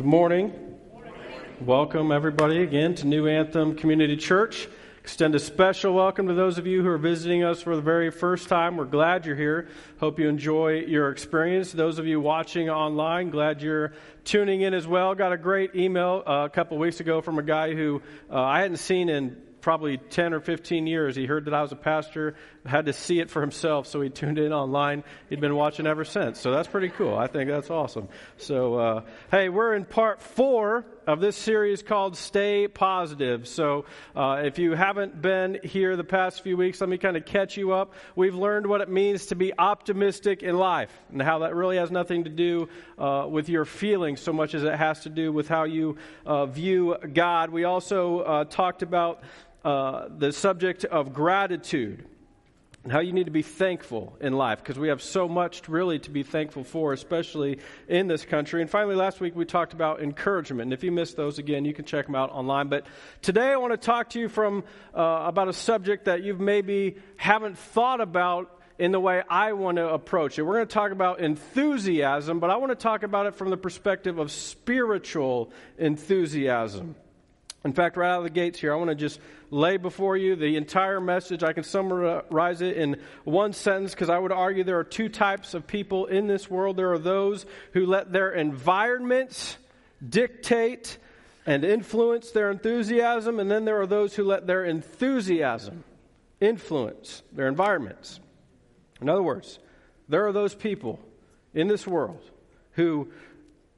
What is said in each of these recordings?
Good morning. Welcome, everybody, again to New Anthem Community Church. Extend a special welcome to those of you who are visiting us for the very first time. We're glad you're here. Hope you enjoy your experience. Those of you watching online, glad you're tuning in as well. Got a great email uh, a couple weeks ago from a guy who uh, I hadn't seen in probably 10 or 15 years. He heard that I was a pastor, had to see it for himself, so he tuned in online. He'd been watching ever since. So that's pretty cool. I think that's awesome. So, uh, hey, we're in part four of this series called Stay Positive. So, uh, if you haven't been here the past few weeks, let me kind of catch you up. We've learned what it means to be optimistic in life and how that really has nothing to do uh, with your feelings so much as it has to do with how you uh, view God. We also uh, talked about uh, the subject of gratitude and how you need to be thankful in life because we have so much really to be thankful for, especially in this country. And finally, last week we talked about encouragement. And if you missed those again, you can check them out online. But today I want to talk to you from uh, about a subject that you maybe haven't thought about in the way I want to approach it. We're going to talk about enthusiasm, but I want to talk about it from the perspective of spiritual enthusiasm. In fact, right out of the gates here, I want to just lay before you the entire message. I can summarize it in one sentence because I would argue there are two types of people in this world. There are those who let their environments dictate and influence their enthusiasm, and then there are those who let their enthusiasm influence their environments. In other words, there are those people in this world who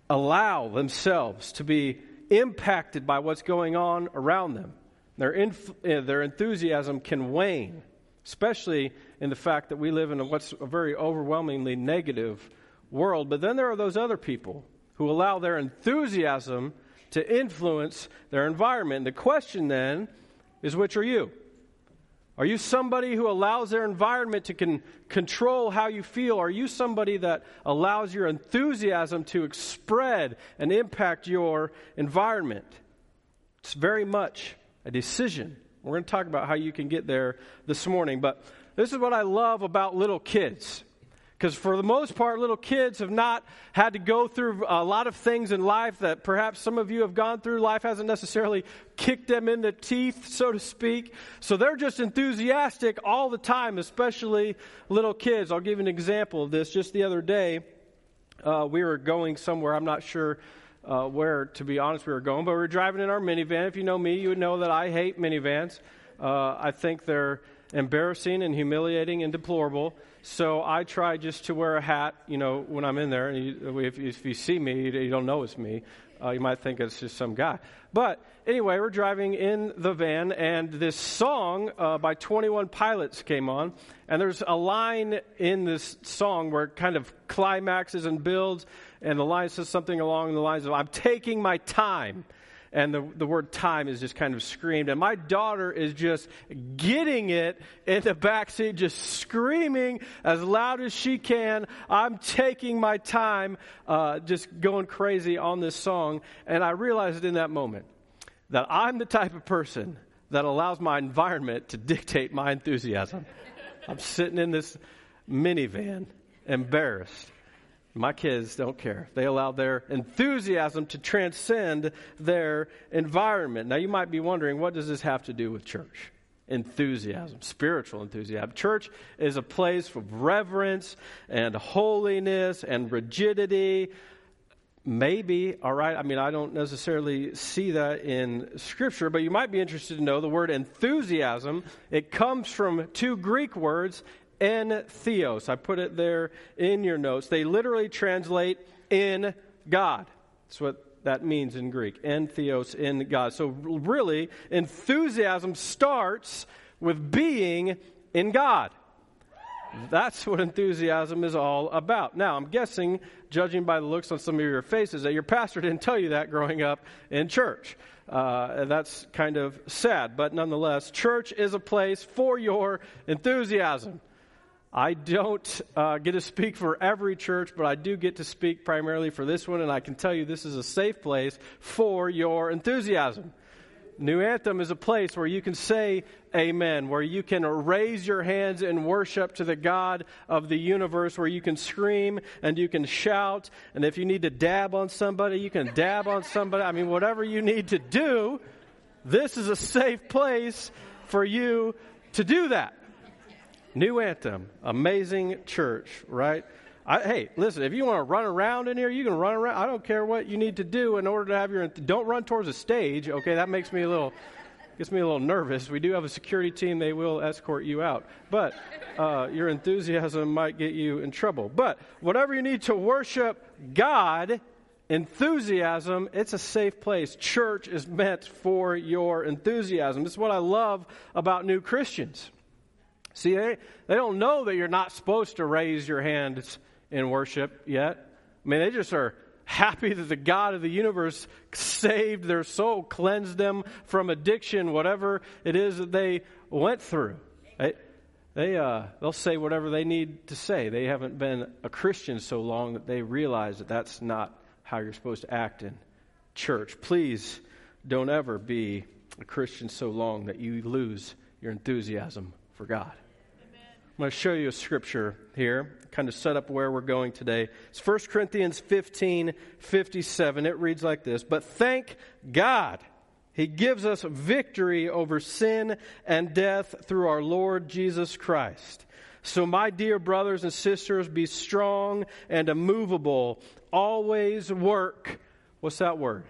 allow themselves to be impacted by what's going on around them. Their, inf- uh, their enthusiasm can wane, especially in the fact that we live in a, what's a very overwhelmingly negative world. But then there are those other people who allow their enthusiasm to influence their environment. The question then is which are you? Are you somebody who allows their environment to con- control how you feel? Are you somebody that allows your enthusiasm to spread and impact your environment? It's very much a decision. We're going to talk about how you can get there this morning. But this is what I love about little kids. Because for the most part, little kids have not had to go through a lot of things in life that perhaps some of you have gone through. Life hasn't necessarily kicked them in the teeth, so to speak. So they're just enthusiastic all the time, especially little kids. I'll give you an example of this. Just the other day, uh, we were going somewhere. I'm not sure uh, where, to be honest, we were going, but we were driving in our minivan. If you know me, you would know that I hate minivans. Uh, I think they're embarrassing and humiliating and deplorable. So I try just to wear a hat, you know, when I'm in there. And you, if, if, you see me, you don't know it's me. Uh, you might think it's just some guy. But anyway, we're driving in the van, and this song uh, by 21 Pilots came on. And there's a line in this song where it kind of climaxes and builds, and the line says something along the lines of, I'm taking my time and the, the word time is just kind of screamed. And my daughter is just getting it in the back seat, just screaming as loud as she can. I'm taking my time, uh, just going crazy on this song. And I realized in that moment that I'm the type of person that allows my environment to dictate my enthusiasm. I'm sitting in this minivan, embarrassed my kids don't care. They allow their enthusiasm to transcend their environment. Now, you might be wondering, what does this have to do with church? Enthusiasm, spiritual enthusiasm. Church is a place of reverence and holiness and rigidity. Maybe, all right, I mean, I don't necessarily see that in Scripture, but you might be interested to know the word enthusiasm. It comes from two Greek words, en theos. I put it there in your notes. They literally translate in God. That's what that means in Greek. En theos, in God. So, really, enthusiasm starts with being in God. That's what enthusiasm is all about. Now, I'm guessing, judging by the looks on some of your faces, that your pastor didn't tell you that growing up in church. Uh, that's kind of sad, but nonetheless, church is a place for your enthusiasm. I don't uh, get to speak for every church, but I do get to speak primarily for this one, and I can tell you this is a safe place for your enthusiasm. New Anthem is a place where you can say amen, where you can raise your hands in worship to the God of the universe, where you can scream and you can shout. And if you need to dab on somebody, you can dab on somebody. I mean, whatever you need to do, this is a safe place for you to do that. New Anthem, amazing church, right? I, hey, listen, if you want to run around in here, you can run around. I don't care what you need to do in order to have your. Don't run towards the stage, okay? That makes me a little. Gets me a little nervous. We do have a security team. They will escort you out. But uh, your enthusiasm might get you in trouble. But whatever you need to worship God, enthusiasm, it's a safe place. Church is meant for your enthusiasm. Is what I love about new Christians. See, they, they don't know that you're not supposed to raise your hands in worship yet. I mean, they just are happy that the God of the universe saved their soul, cleansed them from addiction, whatever it is that they went through. They, they, uh, they'll say whatever they need to say. They haven't been a Christian so long that they realize that that's not how you're supposed to act in church. Please don't ever be a Christian so long that you lose your enthusiasm for God. I'm going to show you a scripture here, kind of set up where we're going today. It's 1 Corinthians 15 57. It reads like this But thank God, He gives us victory over sin and death through our Lord Jesus Christ. So, my dear brothers and sisters, be strong and immovable. Always work. What's that word?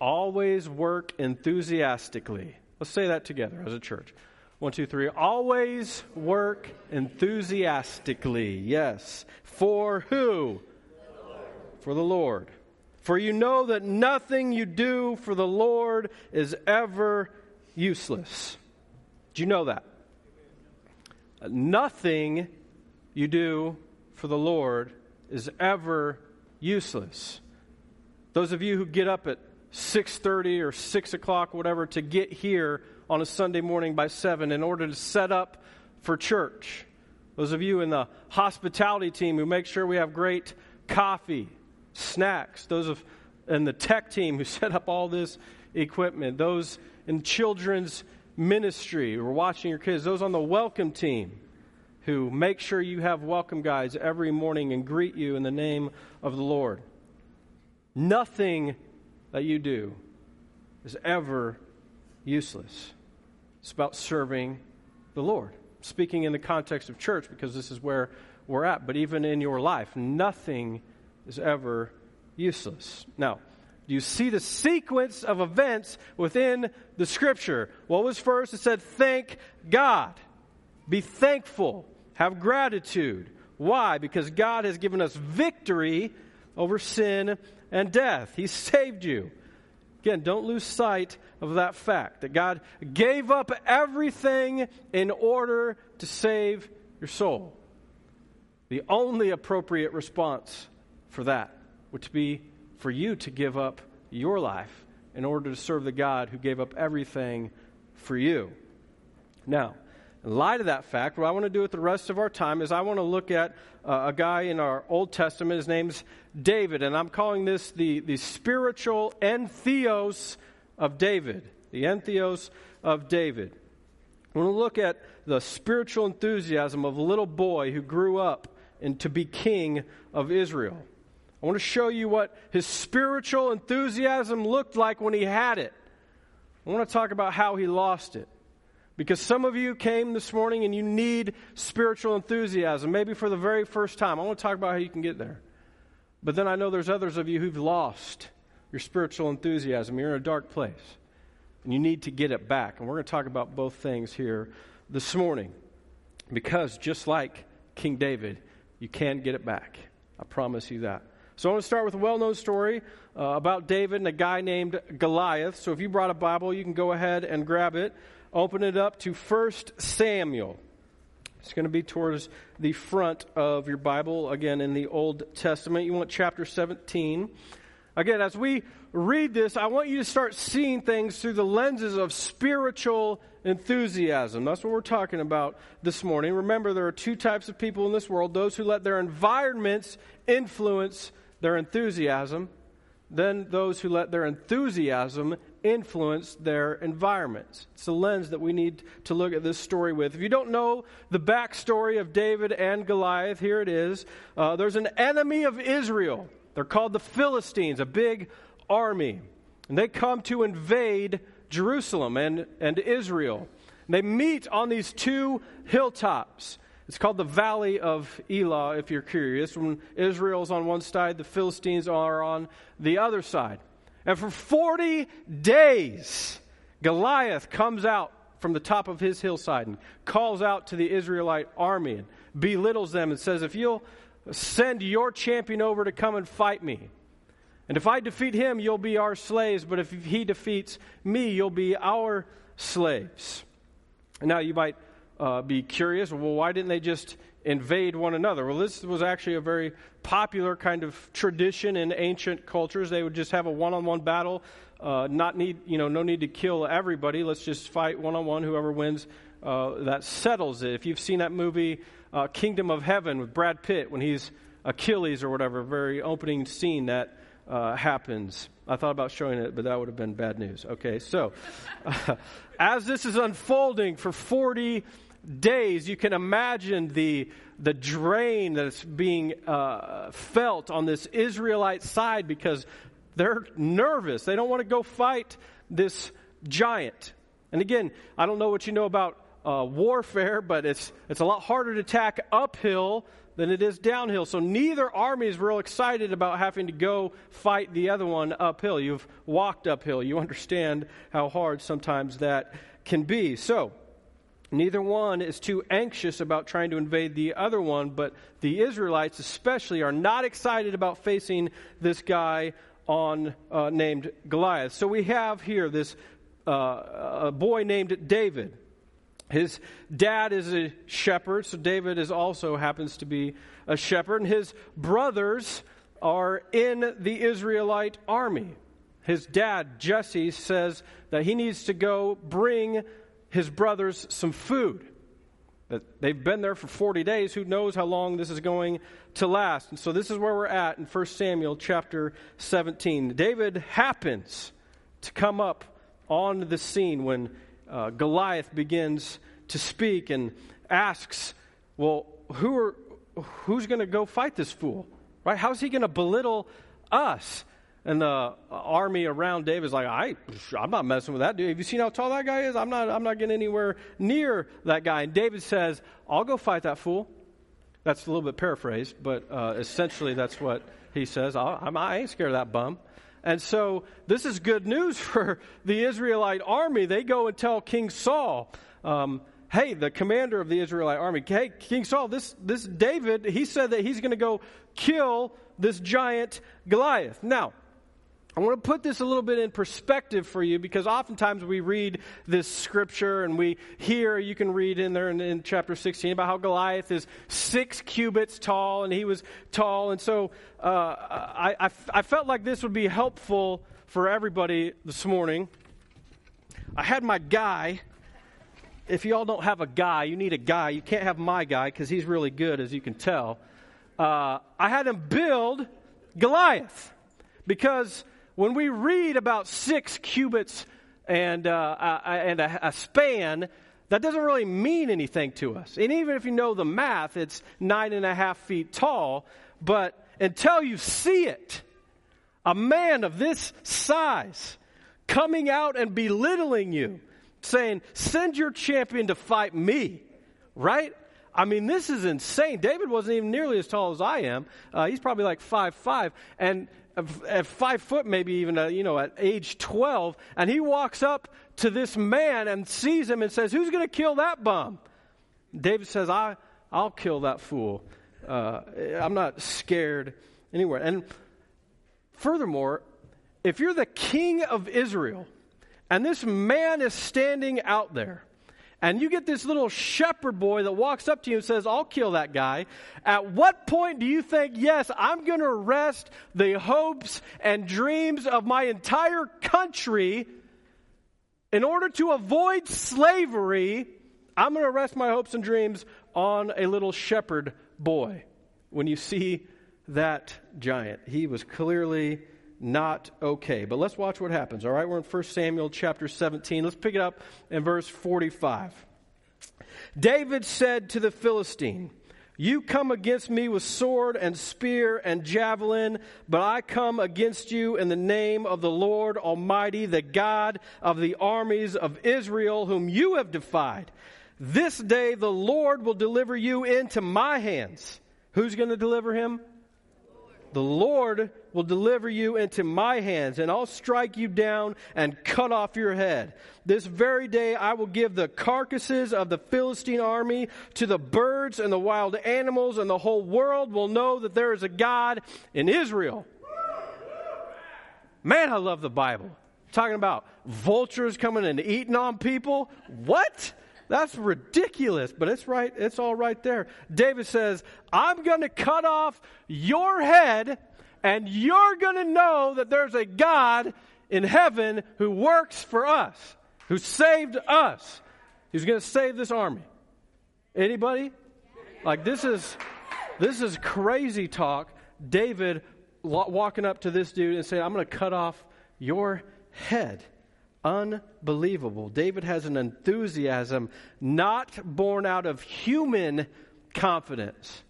Always work enthusiastically. Let's say that together as a church. One, two, three. Always work enthusiastically. Yes. For who? For the Lord. For you know that nothing you do for the Lord is ever useless. Do you know that? Nothing you do for the Lord is ever useless. Those of you who get up at 6.30 or 6 o'clock, whatever, to get here on a Sunday morning by 7 in order to set up for church. Those of you in the hospitality team who make sure we have great coffee, snacks. Those of in the tech team who set up all this equipment. Those in children's ministry who are watching your kids. Those on the welcome team who make sure you have welcome guides every morning and greet you in the name of the Lord. Nothing that you do is ever useless. It's about serving the Lord. Speaking in the context of church because this is where we're at, but even in your life, nothing is ever useless. Now, do you see the sequence of events within the scripture? What was first? It said, Thank God. Be thankful. Have gratitude. Why? Because God has given us victory over sin and death. He saved you. Again, don't lose sight of that fact that God gave up everything in order to save your soul. The only appropriate response for that would be for you to give up your life in order to serve the God who gave up everything for you. Now, in light of that fact, what I want to do with the rest of our time is I want to look at uh, a guy in our Old Testament. His name's David, and I'm calling this the, the spiritual entheos of David. The entheos of David. I want to look at the spiritual enthusiasm of a little boy who grew up and to be king of Israel. I want to show you what his spiritual enthusiasm looked like when he had it. I want to talk about how he lost it. Because some of you came this morning and you need spiritual enthusiasm, maybe for the very first time. I want to talk about how you can get there. But then I know there's others of you who've lost your spiritual enthusiasm. You're in a dark place and you need to get it back. And we're going to talk about both things here this morning. Because just like King David, you can get it back. I promise you that. So I want to start with a well known story uh, about David and a guy named Goliath. So if you brought a Bible, you can go ahead and grab it open it up to 1 Samuel. It's going to be towards the front of your Bible, again, in the Old Testament. You want chapter 17. Again, as we read this, I want you to start seeing things through the lenses of spiritual enthusiasm. That's what we're talking about this morning. Remember, there are two types of people in this world those who let their environments influence their enthusiasm, then those who let their enthusiasm influence their environments. It's the lens that we need to look at this story with. If you don't know the backstory of David and Goliath, here it is. Uh, there's an enemy of Israel. They're called the Philistines, a big army. And they come to invade Jerusalem and, and Israel. And they meet on these two hilltops. It's called the Valley of Elah, if you're curious. When Israel's on one side, the Philistines are on the other side. And for 40 days, Goliath comes out from the top of his hillside and calls out to the Israelite army and belittles them and says, If you'll send your champion over to come and fight me, and if I defeat him, you'll be our slaves, but if he defeats me, you'll be our slaves. And now, you might uh, be curious well, why didn't they just invade one another? Well, this was actually a very popular kind of tradition in ancient cultures. They would just have a one on one battle, uh, not need, you know, no need to kill everybody. Let's just fight one on one. Whoever wins, uh, that settles it. If you've seen that movie, uh, Kingdom of Heaven, with Brad Pitt, when he's Achilles or whatever, very opening scene that uh, happens. I thought about showing it, but that would have been bad news. Okay, so as this is unfolding for 40 days, you can imagine the, the drain that's being uh, felt on this Israelite side because they're nervous. They don't want to go fight this giant. And again, I don't know what you know about uh, warfare, but it's, it's a lot harder to attack uphill than it is downhill. So neither army is real excited about having to go fight the other one uphill. You've walked uphill. You understand how hard sometimes that can be. So neither one is too anxious about trying to invade the other one, but the Israelites especially are not excited about facing this guy on uh, named Goliath. So we have here this uh, a boy named David his dad is a shepherd, so David is also happens to be a shepherd, and his brothers are in the Israelite army. His dad, Jesse, says that he needs to go bring his brothers some food. That they've been there for 40 days. Who knows how long this is going to last? And so this is where we're at in 1 Samuel chapter 17. David happens to come up on the scene when uh, Goliath begins to speak and asks, Well, who are, who's going to go fight this fool? Right? How's he going to belittle us? And the army around David is like, I, I'm not messing with that dude. Have you seen how tall that guy is? I'm not, I'm not getting anywhere near that guy. And David says, I'll go fight that fool. That's a little bit paraphrased, but uh, essentially that's what he says. I'm, I ain't scared of that bum. And so this is good news for the Israelite army. They go and tell King Saul, um, hey, the commander of the Israelite army, hey, King Saul, this, this David, he said that he's going to go kill this giant Goliath. Now, I want to put this a little bit in perspective for you because oftentimes we read this scripture and we hear, you can read in there in, in, chapter 16 about how Goliath is six cubits tall and he was tall. And so uh, I, I, I felt like this would be helpful for everybody this morning. I had my guy. If y'all don't have a guy, you need a guy. You can't have my guy because he's really good, as you can tell. Uh, I had him build Goliath because when we read about six cubits and, uh, uh, and a, a, span, that doesn't really mean anything to us. And even if you know the math, it's nine and a half feet tall. But until you see it, a man of this size coming out and belittling you, saying, Send your champion to fight me, right? I mean, this is insane. David wasn't even nearly as tall as I am. Uh, he's probably like five five, and at five foot, maybe even, uh, you know, at age 12, and he walks up to this man and sees him and says, Who's going to kill that bum? David says, I, I'll kill that fool. Uh, I'm not scared anywhere. And furthermore, if you're the king of Israel and this man is standing out there, and you get this little shepherd boy that walks up to you and says, I'll kill that guy. At what point do you think, yes, I'm going to rest the hopes and dreams of my entire country in order to avoid slavery? I'm going to rest my hopes and dreams on a little shepherd boy. When you see that giant, he was clearly not okay. But let's watch what happens. All right, we're in 1 Samuel chapter 17. Let's pick it up in verse 45. David said to the Philistine, You come against me with sword and spear and javelin, but I come against you in the name of the Lord Almighty, the God of the armies of Israel, whom you have defied. This day the Lord will deliver you into my hands. Who's going to deliver him? The Lord will deliver you into my hands, and I'll strike you down and cut off your head. This very day I will give the carcasses of the Philistine army to the birds and the wild animals, and the whole world will know that there is a God in Israel. Man, I love the Bible. Talking about vultures coming and eating on people. What? That's ridiculous, but it's right, it's all right there. David says, I'm going to cut off your head, and you're going to know that there's a God in heaven who works for us, who saved us. He's going to save this army. Anybody? Like this is this is crazy talk. David walking up to this dude and saying, "I'm going to cut off your head." Unbelievable. David has an enthusiasm not born out of human confidence,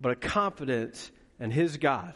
but a confidence in his God.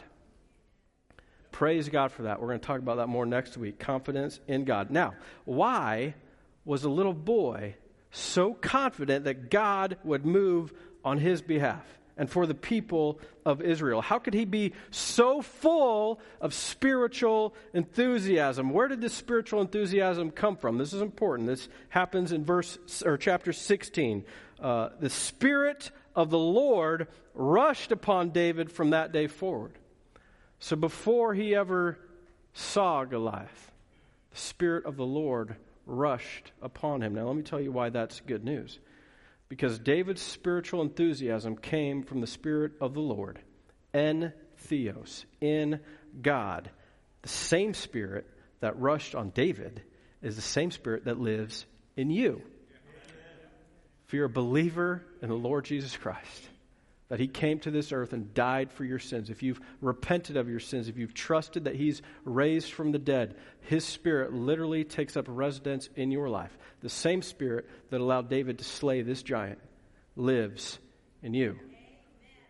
Praise God for that. We're going to talk about that more next week. Confidence in God. Now, why was a little boy so confident that God would move on his behalf? And for the people of Israel. How could he be so full of spiritual enthusiasm? Where did this spiritual enthusiasm come from? This is important. This happens in verse or chapter 16. Uh, the spirit of the Lord rushed upon David from that day forward. So before he ever saw Goliath, the spirit of the Lord rushed upon him. Now let me tell you why that's good news because David's spiritual enthusiasm came from the Spirit of the Lord, en theos, in God. The same Spirit that rushed on David is the same Spirit that lives in you. If you're a believer in the Lord Jesus Christ, that he came to this earth and died for your sins, if you've repented of your sins, if you've trusted that he's raised from the dead, his spirit literally takes up residence in your life. The same spirit that allowed David to slay this giant lives in you.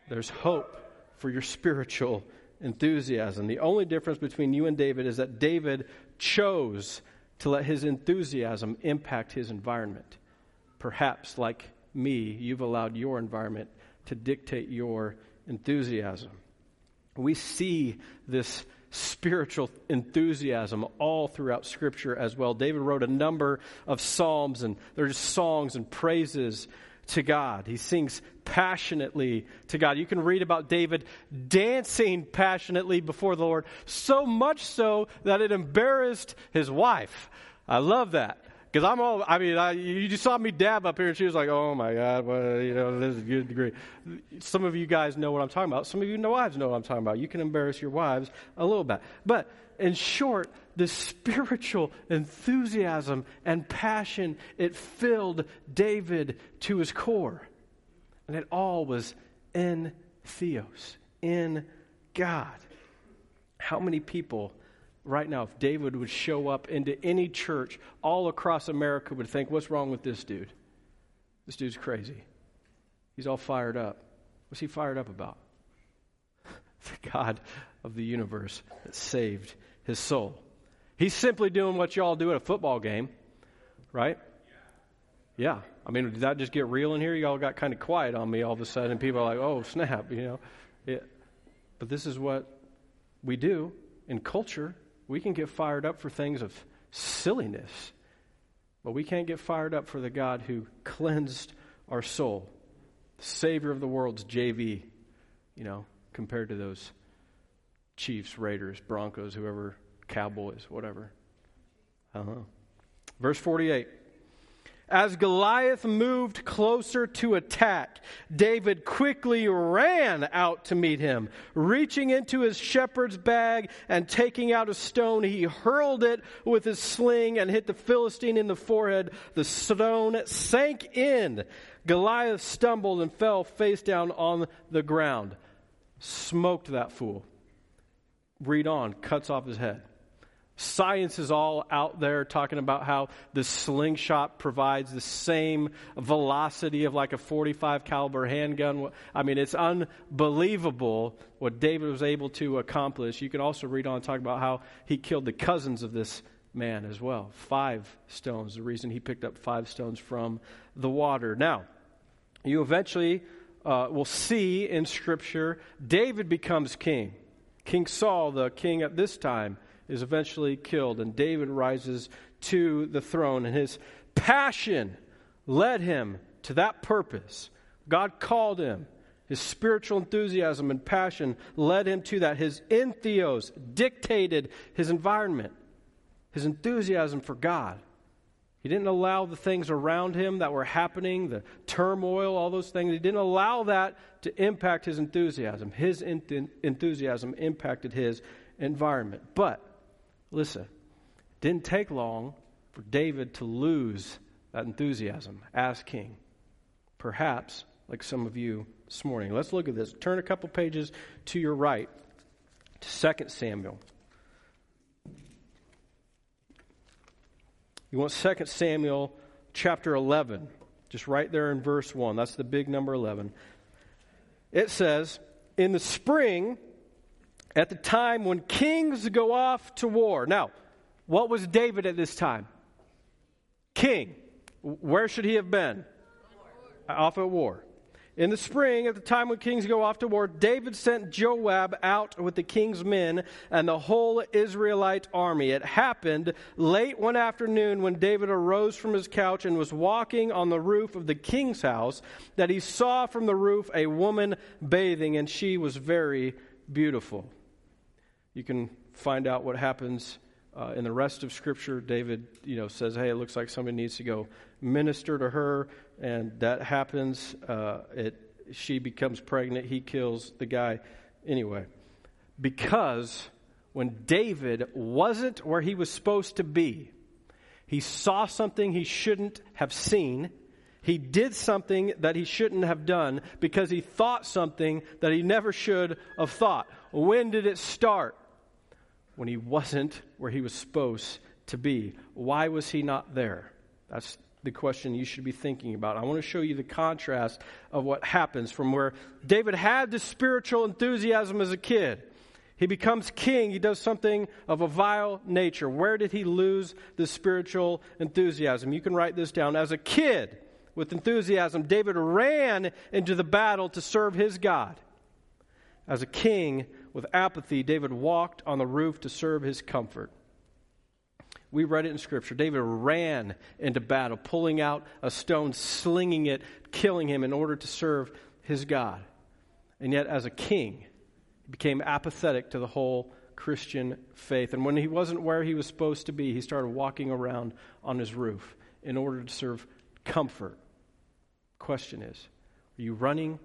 There's hope for your spiritual enthusiasm. The only difference between you and David is that David chose to let his enthusiasm impact his environment. Perhaps, like me, you've allowed your environment to dictate your enthusiasm. We see this spiritual enthusiasm all throughout Scripture as well. David wrote a number of psalms, and there's songs and praises to God. He sings passionately to God. You can read about David dancing passionately before the Lord, so much so that it embarrassed his wife. I love that. Because I'm all, I mean, I, you just saw me dab up here, and she was like, oh my God, well, you know, this is a good degree. Some of you guys know what I'm talking about. Some of you know wives know what I'm talking about. You can embarrass your wives a little bit. But in short, the spiritual enthusiasm and passion, it filled David to his core. And it all was in Theos, in God. How many people right now, if David would show up into any church all across America, would think, what's wrong with this dude? This dude's crazy. He's all fired up. What's he fired up about? the God of the universe that saved his soul. He's simply doing what y'all do at a football game, right? Yeah. I mean, did that just get real in here? Y'all got kind of quiet on me all of a sudden. People are like, oh, snap, you know. But this is what we do in culture we can get fired up for things of silliness, but we can't get fired up for the God who cleansed our soul, the Savior of the world's JV, you know, compared to those Chiefs, Raiders, Broncos, whoever, Cowboys, whatever. I don't know. Verse 48. As Goliath moved closer to attack, David quickly ran out to meet him. Reaching into his shepherd's bag and taking out a stone, he hurled it with his sling and hit the Philistine in the forehead. The stone sank in. Goliath stumbled and fell face down on the ground. Smoked that fool. read on, cuts off his head. Science is all out there talking about how the slingshot provides the same velocity of like a 45 caliber handgun. I mean, it's unbelievable what David was able to accomplish. You can also read on and talk about how he killed the cousins of this man as well. Five stones, the reason he picked up five stones from the water. Now, you eventually uh, will see in Scripture David becomes king. King Saul, the king at this time, is eventually killed, and David rises to the throne, and his passion led him to that purpose. God called him. His spiritual enthusiasm and passion led him to that. His entheos dictated his environment, his enthusiasm for God. He didn't allow the things around him that were happening, the turmoil, all those things, he didn't allow that to impact his enthusiasm. His enthusiasm impacted his environment. But Listen, it didn't take long for David to lose that enthusiasm as king. Perhaps like some of you this morning. Let's look at this. Turn a couple pages to your right to 2 Samuel. You want 2 Samuel chapter 11, just right there in verse 1. That's the big number 11. It says, In the spring, at the time when kings go off to war. Now, what was David at this time? King. Where should he have been? Off at war. In the spring, at the time when kings go off to war, David sent Joab out with the king's men and the whole Israelite army. It happened late one afternoon when David arose from his couch and was walking on the roof of the king's house that he saw from the roof a woman bathing, and she was very beautiful. You can find out what happens uh, in the rest of Scripture. David, you know, says, "Hey, it looks like somebody needs to go minister to her," and that happens. Uh, it she becomes pregnant. He kills the guy. Anyway, because when David wasn't where he was supposed to be, he saw something he shouldn't have seen. He did something that he shouldn't have done because he thought something that he never should have thought. When did it start? When he wasn't where he was supposed to be. Why was he not there? That's the question you should be thinking about. I want to show you the contrast of what happens from where David had this spiritual enthusiasm as a kid. He becomes king. He does something of a vile nature. Where did he lose the spiritual enthusiasm? You can write this down. As a kid with enthusiasm, David ran into the battle to serve his God. As a king, with apathy, David walked on the roof to serve his comfort. We read it in Scripture. David ran into battle, pulling out a stone, slinging it, killing him in order to serve his God. And yet, as a king, he became apathetic to the whole Christian faith. And when he wasn't where he was supposed to be, he started walking around on his roof in order to serve comfort. Question is Are you running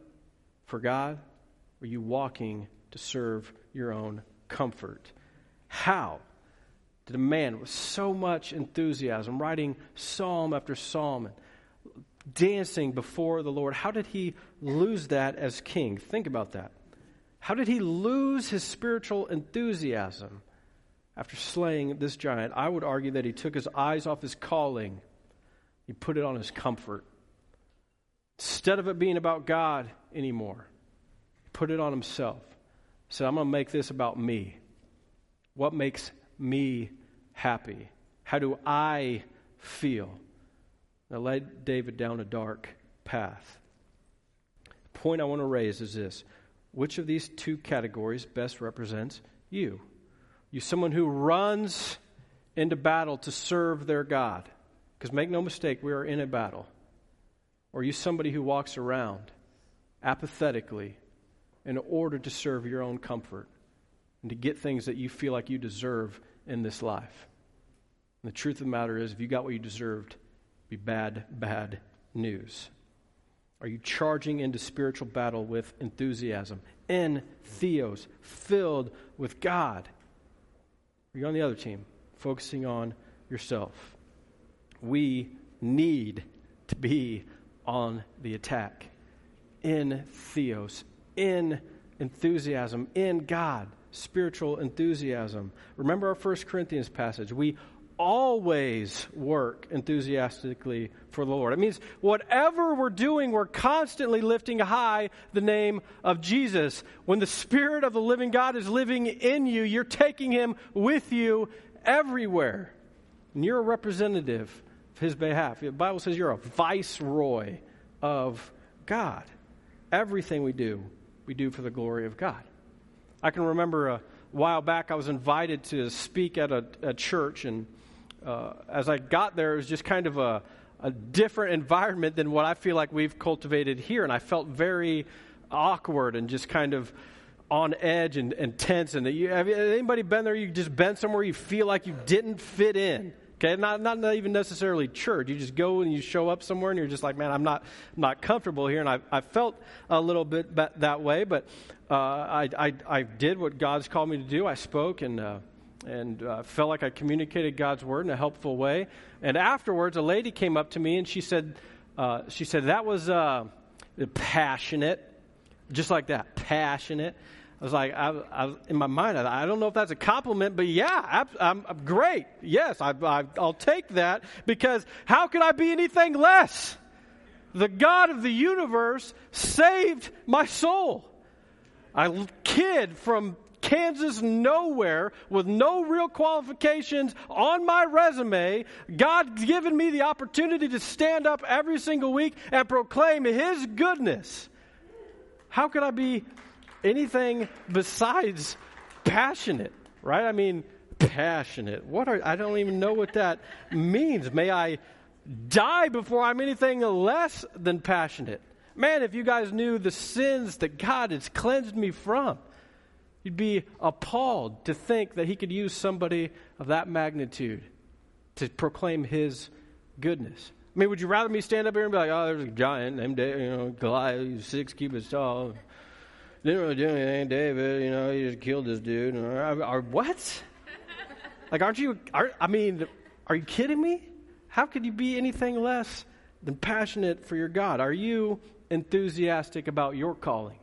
for God? Are you walking to serve your own comfort. How did a man with so much enthusiasm, writing psalm after psalm, dancing before the Lord, how did he lose that as king? Think about that. How did he lose his spiritual enthusiasm after slaying this giant? I would argue that he took his eyes off his calling, he put it on his comfort. Instead of it being about God anymore, he put it on himself said, I'm going to make this about me. What makes me happy? How do I feel? That led David down a dark path. The point I want to raise is this which of these two categories best represents you? You, someone who runs into battle to serve their God. Because make no mistake, we are in a battle. Or you somebody who walks around apathetically in order to serve your own comfort and to get things that you feel like you deserve in this life. And the truth of the matter is, if you got what you deserved, be bad, bad news. Are you charging into spiritual battle with enthusiasm, in theos, filled with God? Are you on the other team, focusing on yourself? We need to be on the attack in theos, in enthusiasm, in God, spiritual enthusiasm. Remember our 1 Corinthians passage. We always work enthusiastically for the Lord. It means whatever we're doing, we're constantly lifting high the name of Jesus. When the Spirit of the living God is living in you, you're taking Him with you everywhere. And you're a representative of His behalf. The Bible says you're a viceroy of God. Everything we do, we do for the glory of God. I can remember a while back I was invited to speak at a, a church, and uh, as I got there, it was just kind of a, a different environment than what I feel like we've cultivated here. And I felt very awkward and just kind of on edge and, and tense. And you, have anybody been there? You just been somewhere you feel like you didn't fit in. Okay, not, not even necessarily church. You just go and you show up somewhere and you're just like, man, I'm not, not comfortable here. And I, I felt a little bit that way, but uh, I, I, I did what God's called me to do. I spoke and uh, and uh, felt like I communicated God's word in a helpful way. And afterwards, a lady came up to me and she said, uh, "She said that was uh, passionate, just like that, passionate." I was like, I, I, in my mind, I, I, don't know if that's a compliment, but yeah, I'm, I'm great. Yes, I, will take that because how could I be anything less? The God of the universe saved my soul. A kid from Kansas nowhere with no real qualifications on my resume. God's given me the opportunity to stand up every single week and proclaim His goodness. How could I be anything besides passionate, right? I mean, passionate. What are, I don't even know what that means. May I die before I'm anything less than passionate. Man, if you guys knew the sins that God has cleansed me from. You'd be appalled to think that he could use somebody of that magnitude to proclaim his goodness. I mean, would you rather me stand up here and be like, oh, there's a giant named you know, Goliath, six cubits tall. Didn't really do anything, David, you know, he just killed this dude. Or, or what? like, aren't you, are, I mean, are you kidding me? How could you be anything less than passionate for your God? Are you enthusiastic about your calling?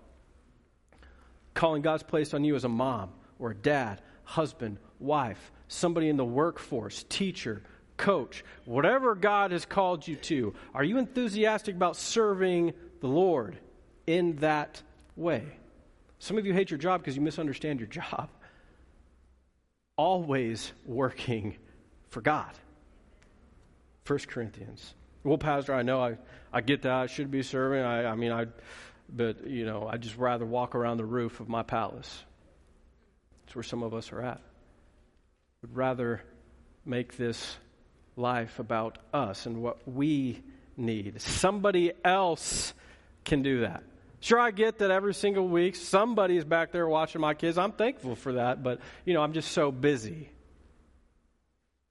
calling God's placed on you as a mom or a dad, husband, wife, somebody in the workforce, teacher, coach, whatever God has called you to, are you enthusiastic about serving the Lord in that way? Some of you hate your job because you misunderstand your job. Always working for God. 1 Corinthians. Well, Pastor, I know I, I get that. I should be serving. I, I mean, I, but, you know, I'd just rather walk around the roof of my palace. That's where some of us are at. Would rather make this life about us and what we need. Somebody else can do that. Sure, I get that every single week somebody is back there watching my kids. I'm thankful for that, but, you know, I'm just so busy.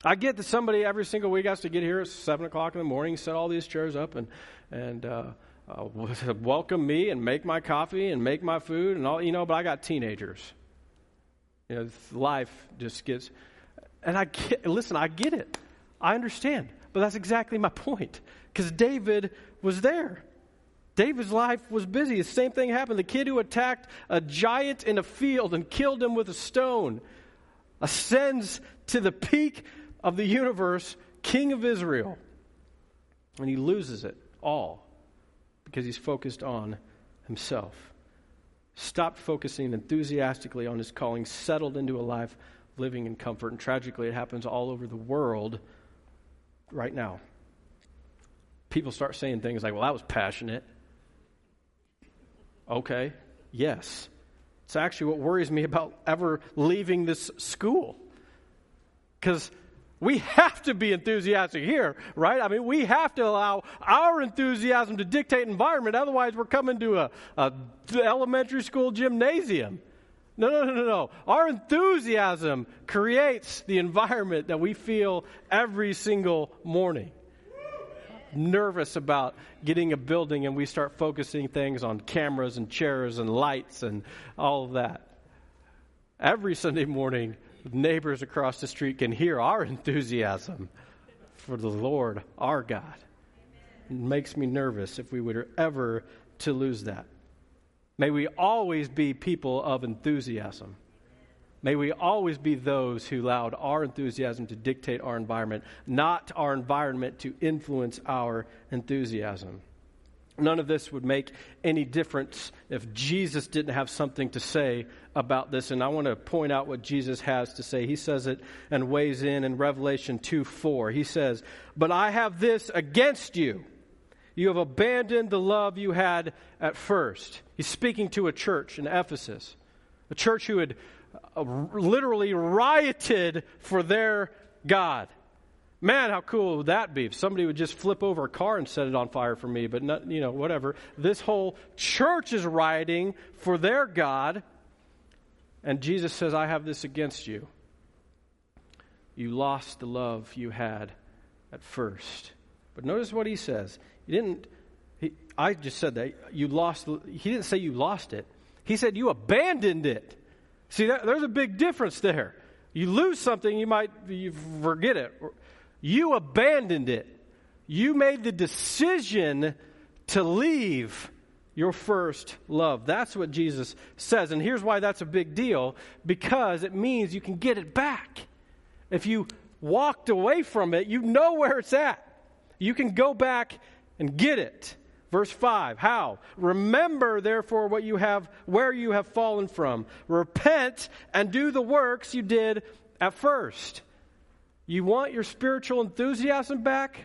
I get that somebody every single week has to get here at 7 o'clock in the morning, set all these chairs up, and, and, uh, uh, welcome me and make my coffee and make my food and all, you know, but I got teenagers. You know, life just gets, and I get, listen, I get it. I understand. But that's exactly my point. Because David was there. David's life was busy. The same thing happened. The kid who attacked a giant in a field and killed him with a stone ascends to the peak of the universe, king of Israel. And he loses it all because he's focused on himself. Stopped focusing enthusiastically on his calling, settled into a life living in comfort. And tragically, it happens all over the world right now. People start saying things like, well, that was passionate. Okay, yes. It's actually what worries me about ever leaving this school. Because we have to be enthusiastic here, right? I mean, we have to allow our enthusiasm to dictate environment. Otherwise, we're coming to a, a elementary school gymnasium. No, no, no, no, no. Our enthusiasm creates the environment that we feel every single morning. Nervous about getting a building, and we start focusing things on cameras and chairs and lights and all of that. Every Sunday morning, neighbors across the street can hear our enthusiasm for the Lord our God. It makes me nervous if we were ever to lose that. May we always be people of enthusiasm. May we always be those who allowed our enthusiasm to dictate our environment, not our environment to influence our enthusiasm. None of this would make any difference if Jesus didn't have something to say about this. And I want to point out what Jesus has to say. He says it and weighs in in Revelation 2 4. He says, But I have this against you. You have abandoned the love you had at first. He's speaking to a church in Ephesus, a church who had Uh, literally rioted for their God. Man, how cool would that be if somebody would just flip over a car and set it on fire for me? But, not, you know, whatever. This whole church is rioting for their God. And Jesus says, I have this against you. You lost the love you had at first. But notice what he says. He didn't, he, I just said that. You lost, he didn't say you lost it. He said you abandoned it. See, that, there's a big difference there. You lose something, you might you forget it. You abandoned it. You made the decision to leave your first love. That's what Jesus says. And here's why that's a big deal because it means you can get it back. If you walked away from it, you know where it's at. You can go back and get it. Verse 5, how? Remember therefore what you have where you have fallen from. Repent and do the works you did at first. You want your spiritual enthusiasm back?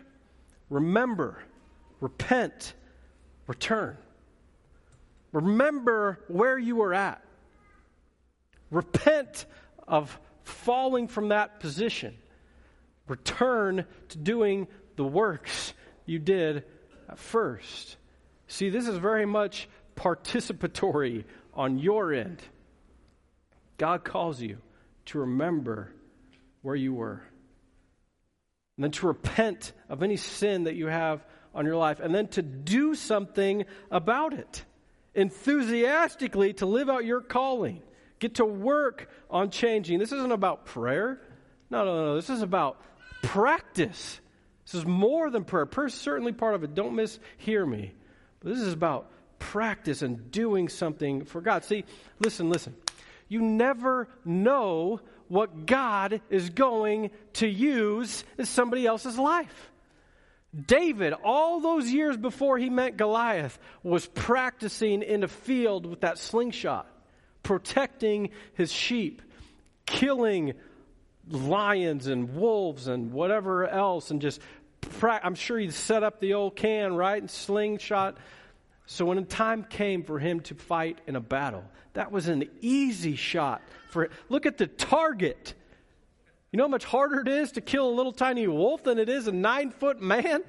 Remember, repent, return. Remember where you were at. Repent of falling from that position. Return to doing the works you did first. See, this is very much participatory on your end. God calls you to remember where you were and then to repent of any sin that you have on your life, and then to do something about it. Enthusiastically to live out your calling. Get to work on changing. This isn't about prayer. No, no, no. This is about practice. This is more than prayer. Prayer is certainly part of it. Don't mishear me. But this is about practice and doing something for God. See, listen, listen. You never know what God is going to use in somebody else's life. David, all those years before he met Goliath, was practicing in a field with that slingshot, protecting his sheep, killing lions and wolves and whatever else, and just, I'm sure he'd set up the old can, right, and slingshot. So when the time came for him to fight in a battle, that was an easy shot for it. Look at the target. You know how much harder it is to kill a little tiny wolf than it is a nine foot man?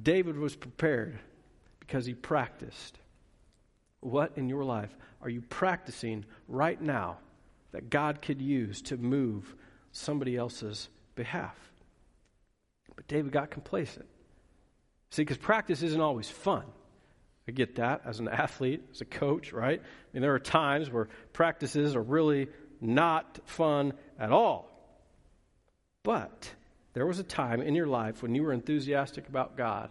David was prepared because he practiced. What in your life are you practicing right now that God could use to move somebody else's behalf? But David got complacent. See, because practice isn't always fun. I get that as an athlete, as a coach, right? I mean, there are times where practices are really not fun at all. But there was a time in your life when you were enthusiastic about God,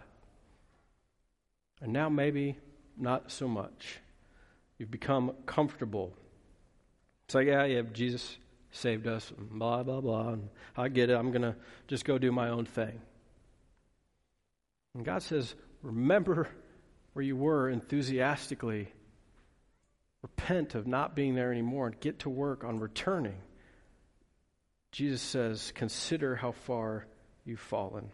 and now maybe not so much. You've become comfortable. It's like, yeah, yeah, Jesus saved us, blah, blah, blah. And I get it. I'm going to just go do my own thing. And God says, remember where you were enthusiastically. Repent of not being there anymore and get to work on returning. Jesus says, Consider how far you've fallen.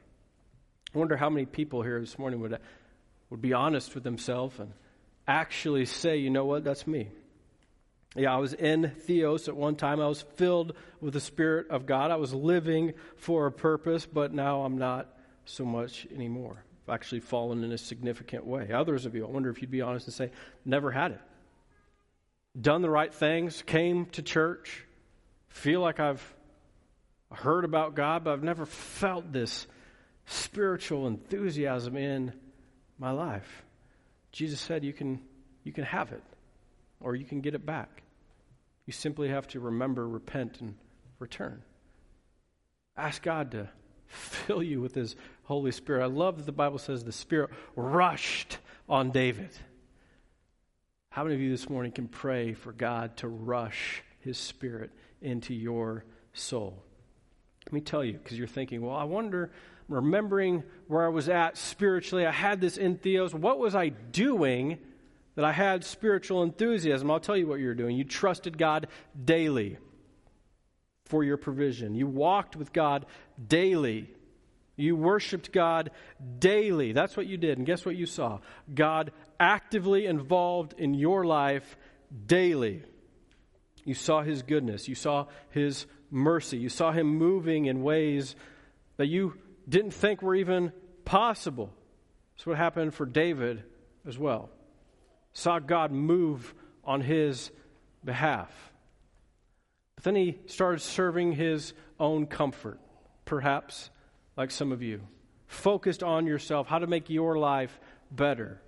I wonder how many people here this morning would, would be honest with themselves and actually say, You know what? That's me. Yeah, I was in Theos at one time. I was filled with the Spirit of God. I was living for a purpose, but now I'm not so much anymore I've actually fallen in a significant way. Others of you, I wonder if you'd be honest and say, never had it. Done the right things, came to church, feel like I've heard about God, but I've never felt this spiritual enthusiasm in my life. Jesus said you can, you can have it, or you can get it back. You simply have to remember, repent, and return. Ask God to fill you with His Holy Spirit. I love that the Bible says the Spirit rushed on David. How many of you this morning can pray for God to rush His Spirit into your soul. Let me tell you, because you're thinking, well, I wonder, remembering where I was at spiritually, I had this entheos. What was I doing that I had spiritual enthusiasm? I'll tell you what you were doing. You trusted God daily for your provision, you walked with God daily. You worshiped God daily. That's what you did. And guess what you saw? God actively involved in your life daily. You saw his goodness. You saw his mercy. You saw him moving in ways that you didn't think were even possible. That's what happened for David as well. Saw God move on his behalf. But then he started serving his own comfort, perhaps like some of you. Focused on yourself, how to make your life better.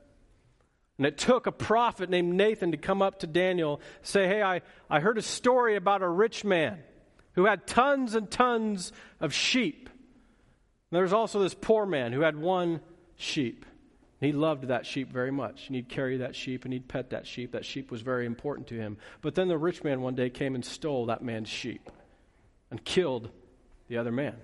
And it took a prophet named Nathan to come up to Daniel, say, Hey, I, I heard a story about a rich man who had tons and tons of sheep. And there was also this poor man who had one sheep. He loved that sheep very much. And he'd carry that sheep and he'd pet that sheep. That sheep was very important to him. But then the rich man one day came and stole that man's sheep and killed the other man.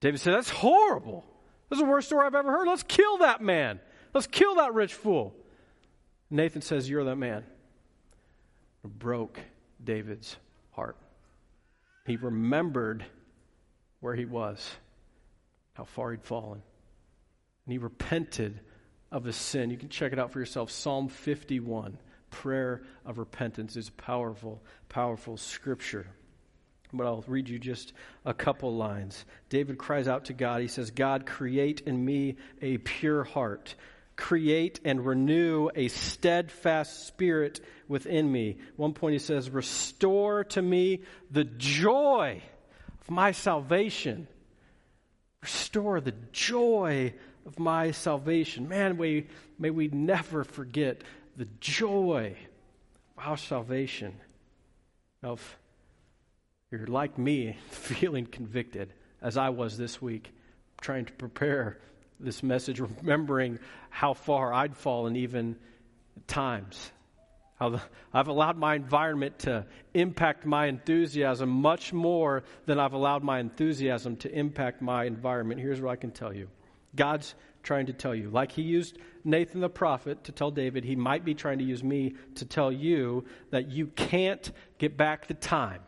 David said, That's horrible. That's the worst story I've ever heard. Let's kill that man. Let's kill that rich fool. Nathan says, You're that man. It broke David's heart. He remembered where he was, how far he'd fallen. And he repented of his sin. You can check it out for yourself. Psalm 51, prayer of repentance, is powerful, powerful scripture. But I'll read you just a couple lines. David cries out to God. He says, God, create in me a pure heart create and renew a steadfast spirit within me. One point he says, Restore to me the joy of my salvation. Restore the joy of my salvation. Man, may, may we never forget the joy of our salvation. If you're like me, feeling convicted, as I was this week, trying to prepare this message, remembering how far I'd fallen even at times. How the, I've allowed my environment to impact my enthusiasm much more than I've allowed my enthusiasm to impact my environment. Here's what I can tell you God's trying to tell you. Like he used Nathan the prophet to tell David, he might be trying to use me to tell you that you can't get back the time,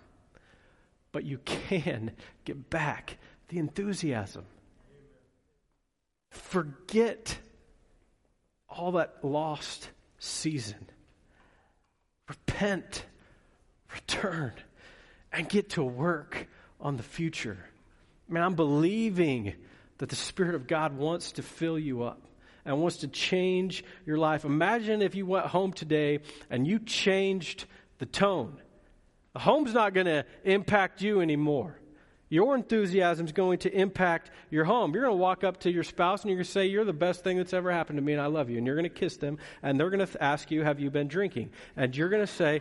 but you can get back the enthusiasm. Forget all that lost season. Repent, return, and get to work on the future. Man, I'm believing that the Spirit of God wants to fill you up and wants to change your life. Imagine if you went home today and you changed the tone. The home's not going to impact you anymore your enthusiasm is going to impact your home. You're going to walk up to your spouse and you're going to say, You're the best thing that's ever happened to me and I love you. And you're going to kiss them and they're going to ask you, Have you been drinking? And you're going to say,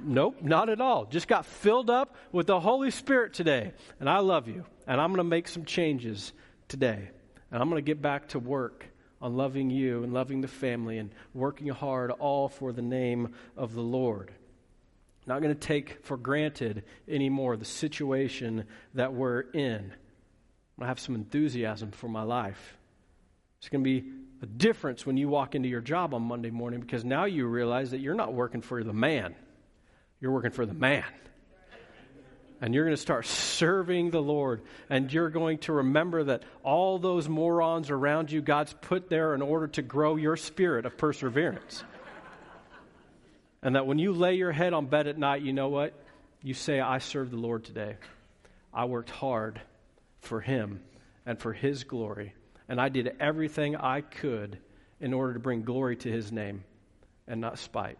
Nope, not at all. Just got filled up with the Holy Spirit today. And I love you. And I'm going to make some changes today. And I'm going to get back to work on loving you and loving the family and working hard all for the name of the Lord not going to take for granted anymore the situation that we're in. I have some enthusiasm for my life. It's going to be a difference when you walk into your job on Monday morning because now you realize that you're not working for the man, you're working for the man. And you're going to start serving the Lord. And you're going to remember that all those morons around you, God's put there in order to grow your spirit of perseverance. And that when you lay your head on bed at night, you know what? You say, I served the Lord today. I worked hard for Him and for His glory. And I did everything I could in order to bring glory to His name and not spite.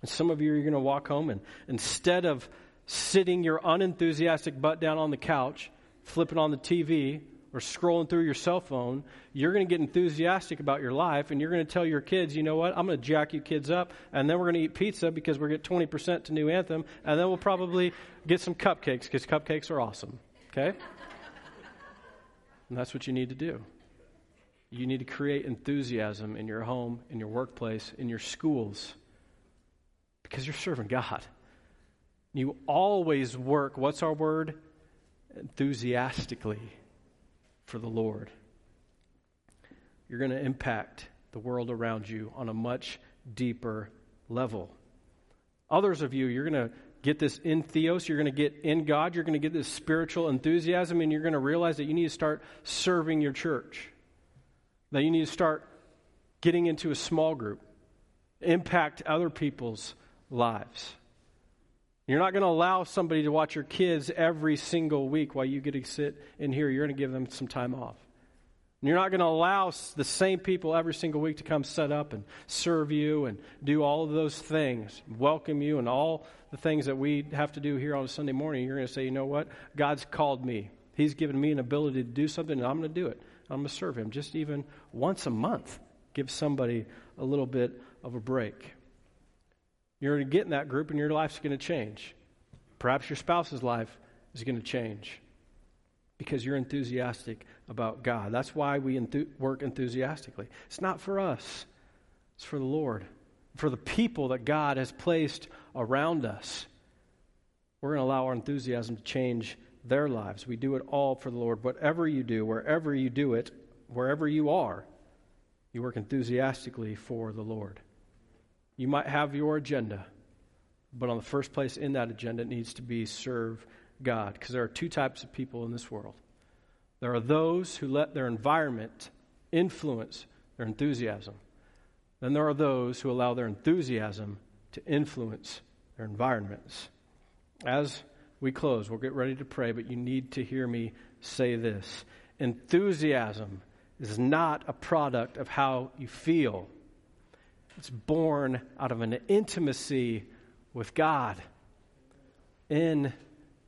And some of you are going to walk home and instead of sitting your unenthusiastic butt down on the couch, flipping on the TV, or scrolling through your cell phone, you're going to get enthusiastic about your life and you're going to tell your kids, you know what, I'm going to jack you kids up and then we're going to eat pizza because we're going to get 20% to New Anthem and then we'll probably get some cupcakes because cupcakes are awesome. Okay? and that's what you need to do. You need to create enthusiasm in your home, in your workplace, in your schools. Because you're serving God. You always work, what's our word? Enthusiastically for the Lord. You're going to impact the world around you on a much deeper level. Others of you, you're going to get this in theos, you're going to get in God, you're going to get this spiritual enthusiasm, and you're going to realize that you need to start serving your church. That you need to start getting into a small group, impact other people's lives. You're not going to allow somebody to watch your kids every single week while you get to sit in here. You're going to give them some time off. And you're not going to allow the same people every single week to come set up and serve you and do all of those things, welcome you, and all the things that we have to do here on a Sunday morning. You're going to say, you know what? God's called me. He's given me an ability to do something, and I'm going to do it. I'm going to serve Him just even once a month. Give somebody a little bit of a break. You're going to get in that group and your life's going to change. Perhaps your spouse's life is going to change because you're enthusiastic about God. That's why we enth- work enthusiastically. It's not for us, it's for the Lord, for the people that God has placed around us. We're going to allow our enthusiasm to change their lives. We do it all for the Lord. Whatever you do, wherever you do it, wherever you are, you work enthusiastically for the Lord. You might have your agenda, but on the first place in that agenda, it needs to be serve God. Because there are two types of people in this world there are those who let their environment influence their enthusiasm. Then there are those who allow their enthusiasm to influence their environments. As we close, we'll get ready to pray, but you need to hear me say this. Enthusiasm is not a product of how you feel. It's born out of an intimacy with God in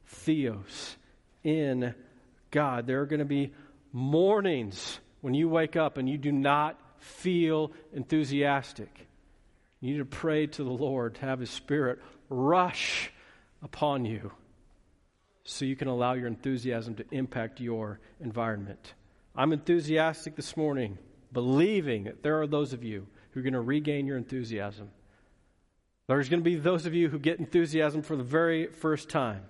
Theos, in God. There are going to be mornings when you wake up and you do not feel enthusiastic. You need to pray to the Lord to have His Spirit rush upon you so you can allow your enthusiasm to impact your environment. I'm enthusiastic this morning, believing that there are those of you who are going to regain your enthusiasm. There's going to be those of you who get enthusiasm for the very first time.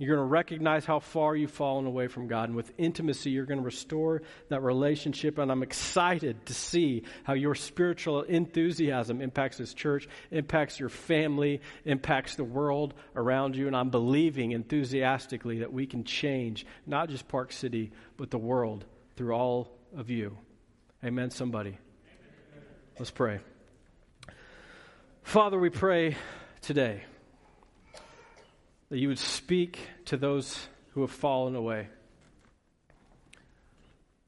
You're going to recognize how far you've fallen away from God. And with intimacy, you're going to restore that relationship. And I'm excited to see how your spiritual enthusiasm impacts this church, impacts your family, impacts the world around you. And I'm believing enthusiastically that we can change not just Park City, but the world through all of you. Amen, somebody. Let's pray. Father, we pray today that you would speak to those who have fallen away,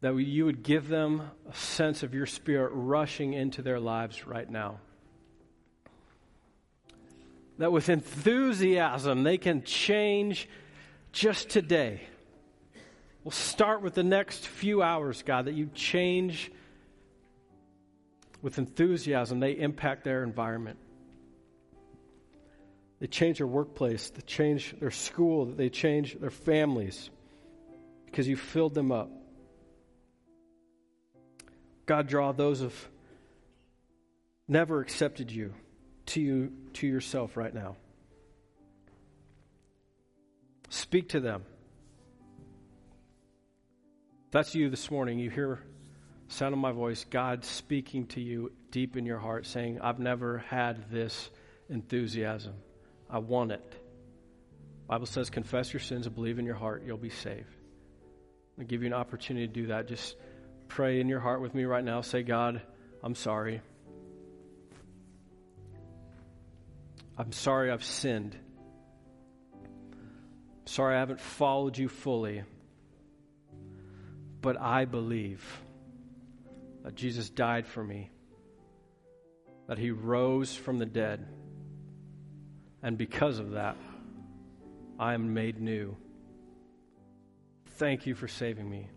that you would give them a sense of your spirit rushing into their lives right now. That with enthusiasm they can change just today. We'll start with the next few hours, God, that you change with enthusiasm, they impact their environment. They change their workplace, they change their school, they change their families because you filled them up. God, draw those of never accepted you to you to yourself right now. Speak to them. If that's you this morning. You hear sound of my voice, God speaking to you deep in your heart, saying, I've never had this enthusiasm. I want it. Bible says, confess your sins and believe in your heart, you'll be saved. I give you an opportunity to do that. Just pray in your heart with me right now. Say, God, I'm sorry. I'm sorry I've sinned. I'm sorry I haven't followed you fully. But I believe that Jesus died for me, that he rose from the dead, and because of that, I am made new. Thank you for saving me.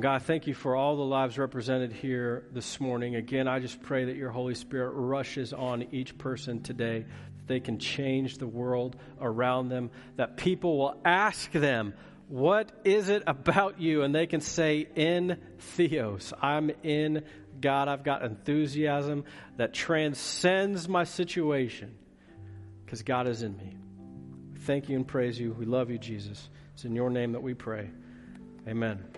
God, thank you for all the lives represented here this morning. Again, I just pray that your Holy Spirit rushes on each person today, that they can change the world around them, that people will ask them, what is it about you? And they can say, In Theos, I'm in God, I've got enthusiasm that transcends my situation because God is in me. Thank you and praise you. We love you, Jesus. It's in your name that we pray. Amen.